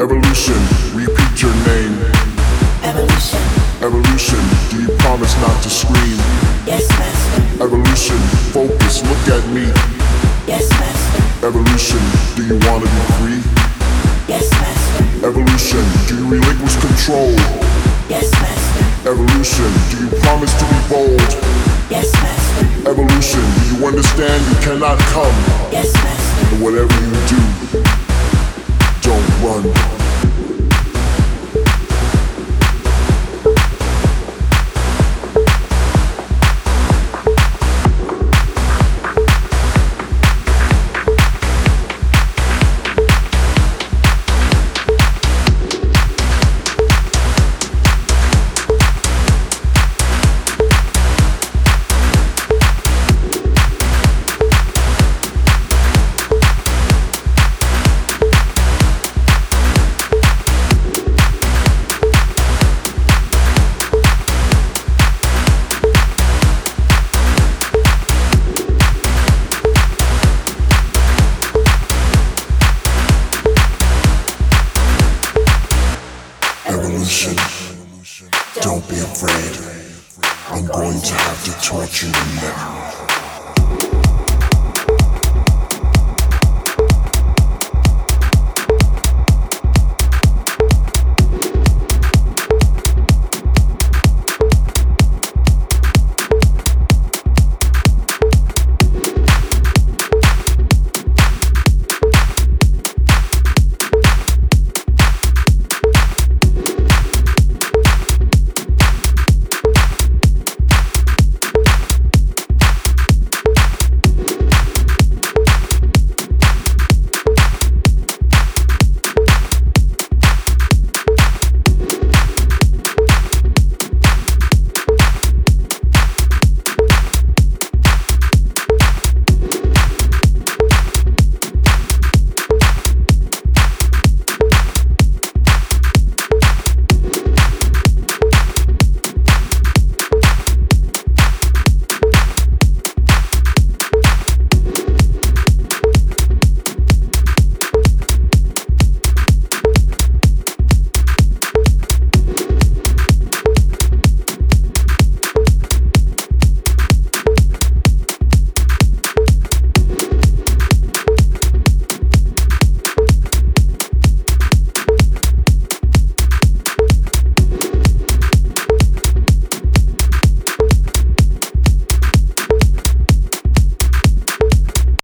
Evolution, repeat your name. Evolution. Evolution, do you promise not to scream? Yes, master. Evolution, focus, look at me. Yes, master. Evolution, do you wanna be free? Yes, master. Evolution, do you relinquish control? Yes, master. Evolution, do you promise to be bold? Yes, master. Evolution, do you understand you cannot come? Yes, master. And whatever you do, don't Don't be afraid. I'm going to have to torture you now.